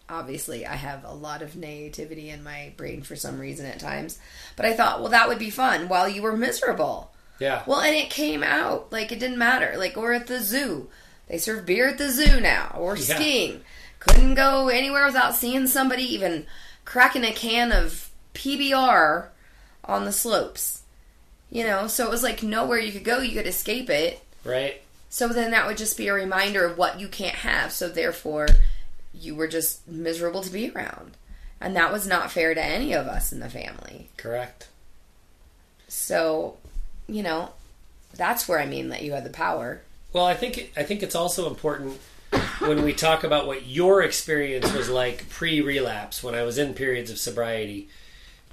Obviously, I have a lot of naivety in my brain for some reason at times. But I thought, well, that would be fun while you were miserable. yeah. Well, and it came out like it didn't matter. Like or at the zoo, they serve beer at the zoo now, or Yeah. skiing. Couldn't go anywhere without seeing somebody even cracking a can of PBR on the slopes. You know, so it was like nowhere you could go, you could escape it. right. So then that would just be a reminder of what you can't have. So therefore, you were just miserable to be around. And that was not fair to any of us in the family. Correct. So, you know, that's where I mean that you had the power. Well, I think I think it's also important when we talk about what your experience was like pre-relapse when I was in periods of sobriety.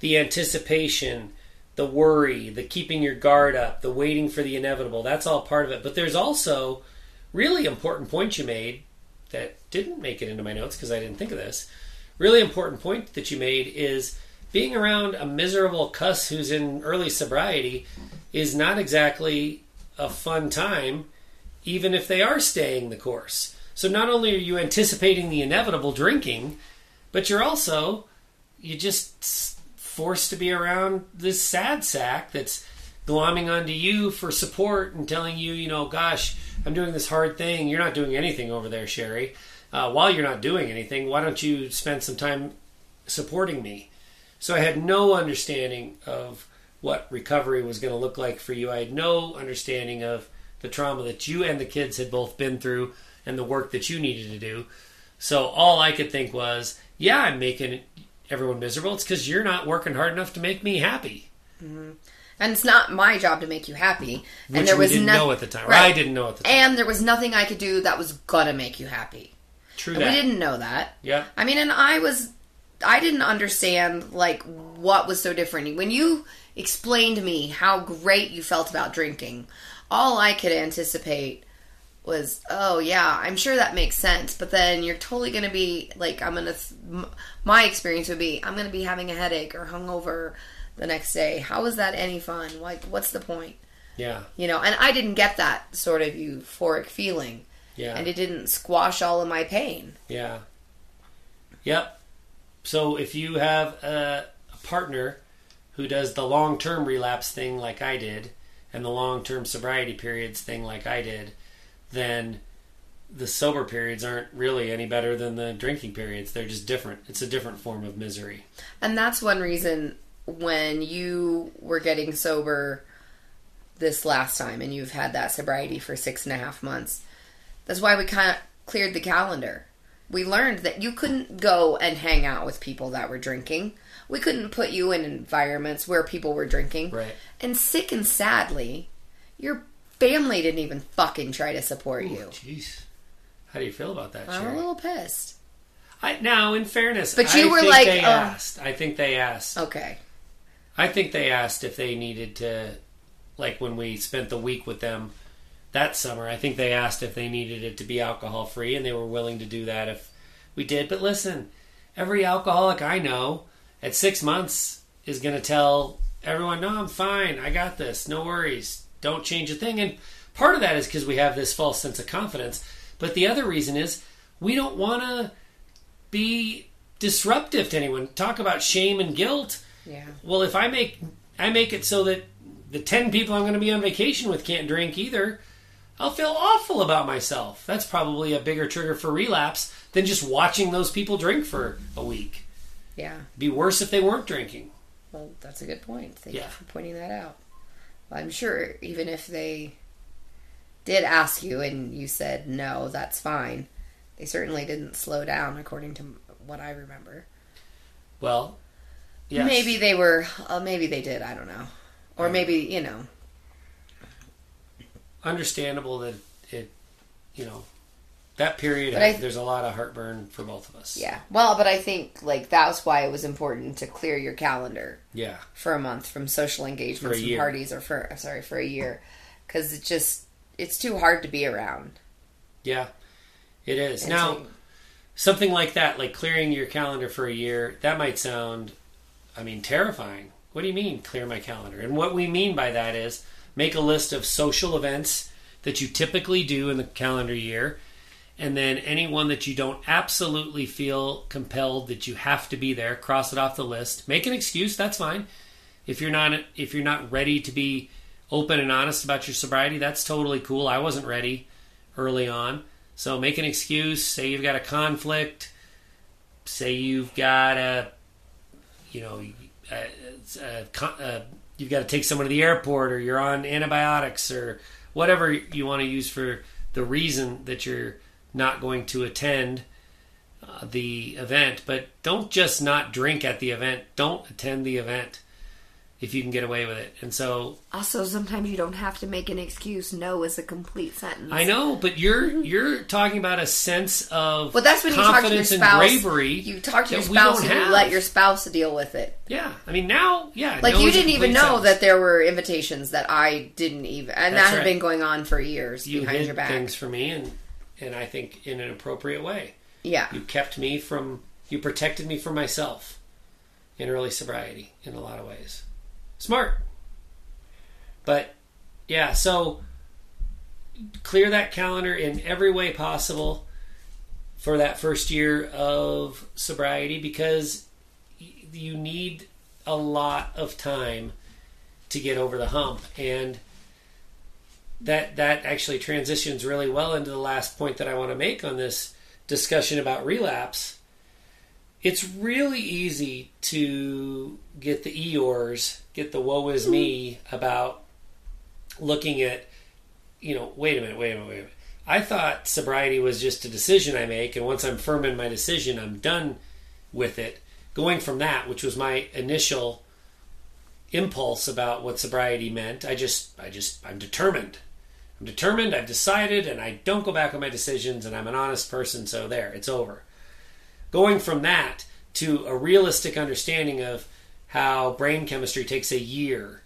The anticipation, the worry, the keeping your guard up, the waiting for the inevitable, that's all part of it. But there's also really important points you made that didn't make it into my notes because I didn't think of this. Really important point that you made is being around a miserable cuss who's in early sobriety is not exactly a fun time even if they are staying the course. So not only are you anticipating the inevitable drinking, but you're also you just forced to be around this sad sack that's glomming onto you for support and telling you, you know, gosh, I'm doing this hard thing. You're not doing anything over there, Sheri. uh, while you're not doing anything, why don't you spend some time supporting me? So I had no understanding of what recovery was going to look like for you. I had no understanding of the trauma that you and the kids had both been through and the work that you needed to do. So all I could think was, yeah, I'm making everyone miserable. It's because you're not working hard enough to make me happy. Mm-hmm. And it's not my job to make you happy. Which and there was didn't no- know at the time. Right. I didn't know at the time. And there was nothing I could do that was gonna make you happy. True that. we didn't know that. Yeah. I mean, and I was, I didn't understand like what was so different. When you explained to me how great you felt about drinking, all I could anticipate was, oh yeah, I'm sure that makes sense. But then you're totally gonna be like, I'm gonna. m- My experience would be, I'm gonna be having a headache or hungover the next day. How is that any fun? Like, what's the point? Yeah. You know, and I didn't get that sort of euphoric feeling, Yeah. and it didn't squash all of my pain. Yeah. Yep. So if you have a, a partner who does the long term relapse thing like I did, and the long term sobriety periods thing like I did, then the sober periods aren't really any better than the drinking periods. They're just different. It's a different form of misery. And that's one reason when you were getting sober this last time and you've had that sobriety for six and a half months, that's why we kind of cleared the calendar. We learned that you couldn't go and hang out with people that were drinking. We couldn't put you in environments where people were drinking. Right. And sick and sadly, your family didn't even fucking try to support you. Jeez. How do you feel about that, I'm a little pissed. I, now, in fairness, But you I were think like, they uh, asked. I think they asked. Okay. I think they asked if they needed to, like when we spent the week with them that summer. I think they asked if they needed it to be alcohol free, and they were willing to do that if we did. But listen, every alcoholic I know at six months is going to tell everyone, "No, I'm fine. I got this. No worries. Don't change a thing." And part of that is because we have this false sense of confidence. But the other reason is we don't want to be disruptive to anyone. Talk about shame and guilt Yeah. well if i make i make it so that the 10 people i'm going to be on vacation with can't drink either i'll feel awful about myself that's probably a bigger trigger for relapse than just watching those people drink for a week Yeah. be worse if they weren't drinking Well, that's a good point. Thank Yeah. you for pointing that out. I'm sure even if they did ask you and you said no, that's fine. They certainly didn't slow down, according to what I remember. well yes. Maybe they were. Uh, maybe they did. I don't know. Or maybe you know. understandable that it you know that period I- there's a lot of heartburn for both of us Yeah. Well, but I think like that's why it was important to clear your calendar yeah for a month from social engagements and year. parties, or for sorry for a year, because it just it's too hard to be around. yeah it is And now to- something like that, like clearing your calendar for a year, that might sound, I mean, terrifying. What do you mean, clear my calendar? And what we mean by that is make a list of social events that you typically do in the calendar year, and then anyone that you don't absolutely feel compelled that you have to be there, cross it off the list. Make an excuse, that's fine. If you're not if you're not ready to be open and honest about your sobriety, that's totally cool. I wasn't ready early on. So make an excuse. Say you've got a conflict. Say you've got a, you know, a, a, a, you've got to take someone to the airport, or you're on antibiotics, or whatever you want to use for the reason that you're not going to attend uh, the event. But don't just not drink at the event. Don't attend the event if you can get away with it. And so Also, sometimes you don't have to make an excuse. No is a complete sentence. I know, but you're you're talking about a sense of Well, that's when you talk to your spouse. bravery. You talk to your spouse and you let your spouse deal with it. yeah. I mean, now, yeah, Like no you didn't even know sentence. that there were invitations that I didn't even, and That's that had right. been going on for years you behind your back. things for me, and and I think in an appropriate way. Yeah, You kept me from. You protected me from myself in early sobriety in a lot of ways. Smart. But yeah, so clear that calendar in every way possible for that first year of sobriety because you need a lot of time to get over the hump and that that actually transitions really well into the last point that I want to make on this discussion about relapse, it's really easy to get the Eeyores, get the woe is me about looking at, you know, wait a minute, wait a minute, wait a minute. I thought sobriety was just a decision I make, and once I'm firm in my decision, I'm done with it. Going from that, which was my initial impulse about what sobriety meant, I just, I just, I'm determined. I'm determined, I've decided, and I don't go back on my decisions, and I'm an honest person, so there, it's over. Going from that to a realistic understanding of how brain chemistry takes a year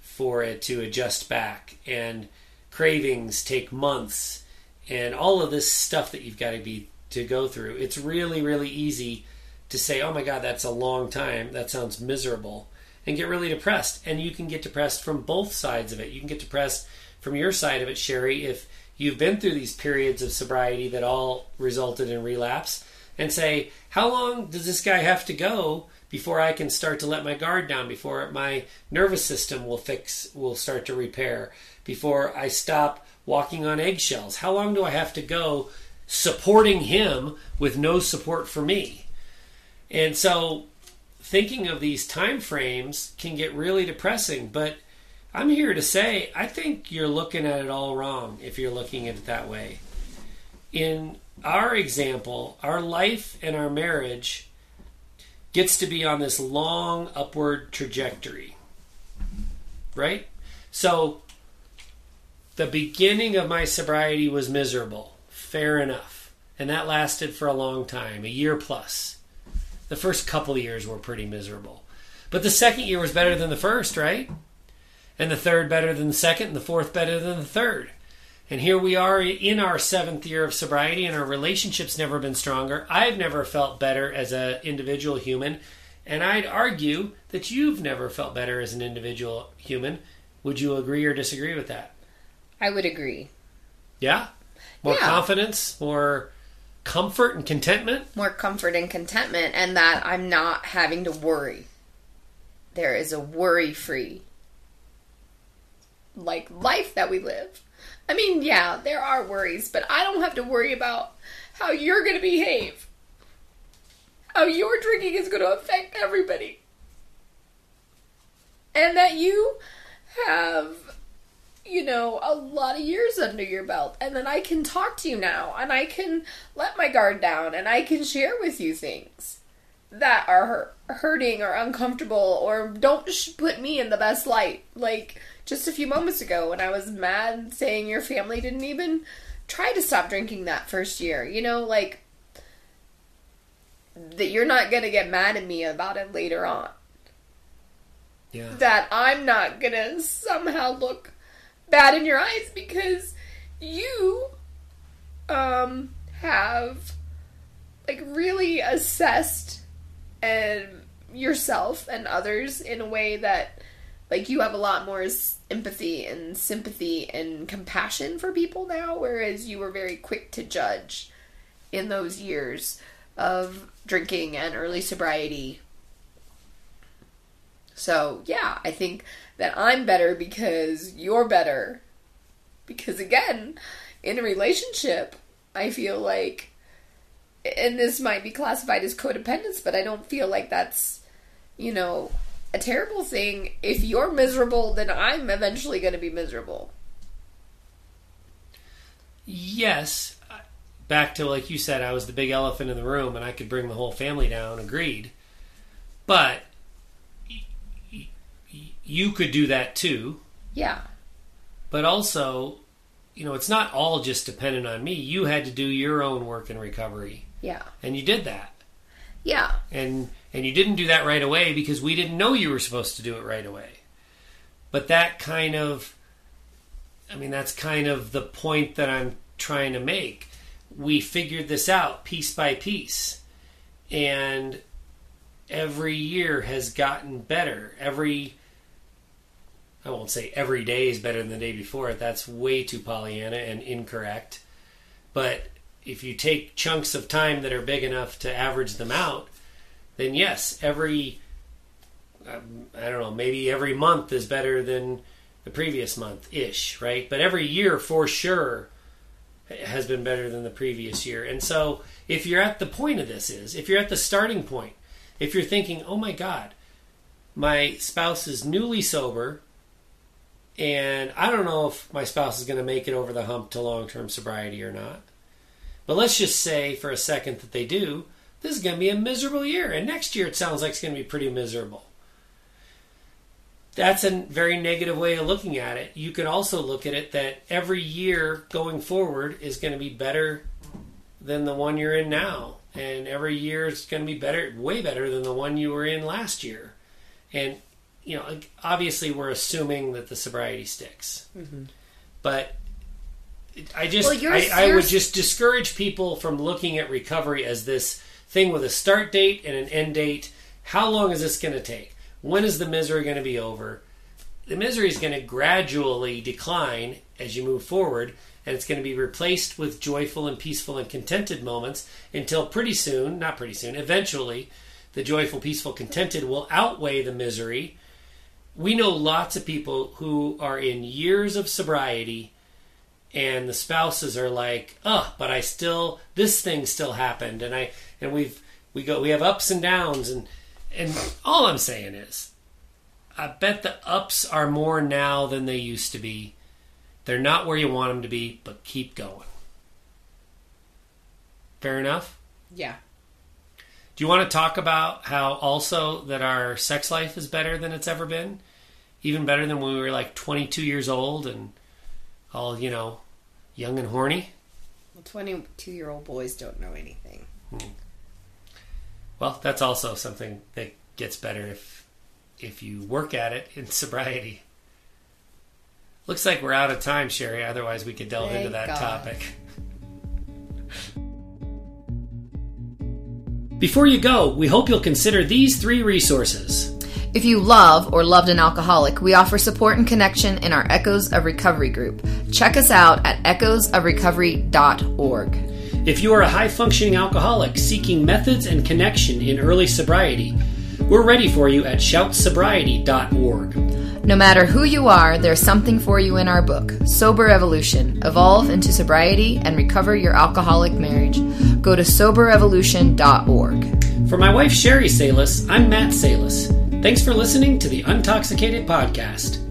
for it to adjust back, and cravings take months, and all of this stuff that you've got to be to go through. It's really, really easy to say, "Oh my God, that's a long time. That sounds miserable," and get really depressed. And you can get depressed from both sides of it. You can get depressed from your side of it, Sheri, if you've been through these periods of sobriety that all resulted in relapse, and say, "How long does this guy have to go?" Before I can start to let my guard down, before my nervous system will fix, will start to repair, before I stop walking on eggshells? How long do I have to go supporting him with no support for me? And so thinking of these time frames can get really depressing, but I'm here to say I think you're looking at it all wrong if you're looking at it that way. In our example, our life and our marriage gets to be on this long upward trajectory. Right? So the beginning of my sobriety was miserable. Fair enough. And that lasted for a long time, a year plus. The first couple years were pretty miserable. But the second year was better than the first, right? And the third better than the second, and the fourth better than the third. And here we are in our seventh year of sobriety, and our relationship's never been stronger. I've never felt better as an individual human, and I'd argue that you've never felt better as an individual human. Would you agree or disagree with that? I would agree. Yeah? More Yeah. confidence, more comfort and contentment? More comfort and contentment, and that I'm not having to worry. There is a worry free, like, life that we live. I mean, yeah, there are worries, but I don't have to worry about how you're going to behave, how your drinking is going to affect everybody, and that you have you know, a lot of years under your belt. And then I can talk to you now and I can let my guard down and I can share with you things that are hurting or uncomfortable or don't put me in the best light. Like just a few moments ago when I was mad saying your family didn't even try to stop drinking that first year. You know, like that you're not going to get mad at me about it later on. Yeah. That I'm not going to somehow look bad in your eyes because you um have like really assessed and yourself and others in a way that like you have a lot more empathy and sympathy and compassion for people now whereas you were very quick to judge in those years of drinking and early sobriety so, yeah, I think that I'm better because you're better. Because, again, in a relationship, I feel like, and this might be classified as codependence, but I don't feel like that's, you know, a terrible thing. If you're miserable, then I'm eventually going to be miserable. Yes. Back to like you said, I was the big elephant in the room and I could bring the whole family down. Agreed. But y- y- y- you could do that too. Yeah. But also, you know, it's not all just dependent on me. You had to do your own work in recovery, Yeah. and you did that. Yeah. and and you didn't do that right away because we didn't know you were supposed to do it right away. But that kind of i mean that's kind of the point that i'm trying to make. We figured this out piece by piece. And every year has gotten better. Every i won't say every day is better than the day before. That's way too pollyanna and incorrect. But if you take chunks of time that are big enough to average them out, then yes, every um, I don't know, maybe every month is better than the previous month ish, right? But every year for sure has been better than the previous year. And so, if you're at the point of this, is if you're at the starting point, if you're thinking, oh my God, my spouse is newly sober, and I don't know if my spouse is going to make it over the hump to long term sobriety or not. But let's just say for a second that they do, this is going to be a miserable year. And next year it sounds like it's going to be pretty miserable. That's a very negative way of looking at it. You can also look at it that every year going forward is going to be better than the one you're in now. And every year is going to be better, way better than the one you were in last year. And, you know, obviously we're assuming that the sobriety sticks. Mm-hmm. But I just, Well, I, I would just discourage people from looking at recovery as this thing with a start date and an end date. How long is this going to take? When is the misery going to be over? The misery is going to gradually decline as you move forward, and it's going to be replaced with joyful and peaceful and contented moments until pretty soon, not pretty soon, eventually, the joyful, peaceful, contented will outweigh the misery. We know lots of people who are in years of sobriety and the spouses are like, "Oh, but I still this thing still happened," and I and we've we go we have ups and downs, and and all I'm saying is, I bet the ups are more now than they used to be. They're not where you want them to be, but keep going. Fair enough. Yeah. Do you want to talk about how also that our sex life is better than it's ever been? Even better than when we were like 22 years old and all, you know, young and horny? Well, 22 year old boys don't know anything. Hmm. Well, that's also something that gets better if if you work at it in sobriety. Looks like we're out of time, Sheri. Otherwise, we could delve Thank into that God. topic. Before you go, we hope you'll consider these three resources. If you love or loved an alcoholic, we offer support and connection in our Echoes of Recovery group. Check us out at echoesofrecovery.org. If you are a high functioning alcoholic seeking methods and connection in early sobriety, we're ready for you at shoutsobriety.org. No matter who you are, there's something for you in our book, Sober Evolution Evolve into Sobriety and Recover Your Alcoholic Marriage. Go to soberevolution.org. For my wife Sheri Salis, I'm Matt Salis. Thanks for listening to the Untoxicated Podcast.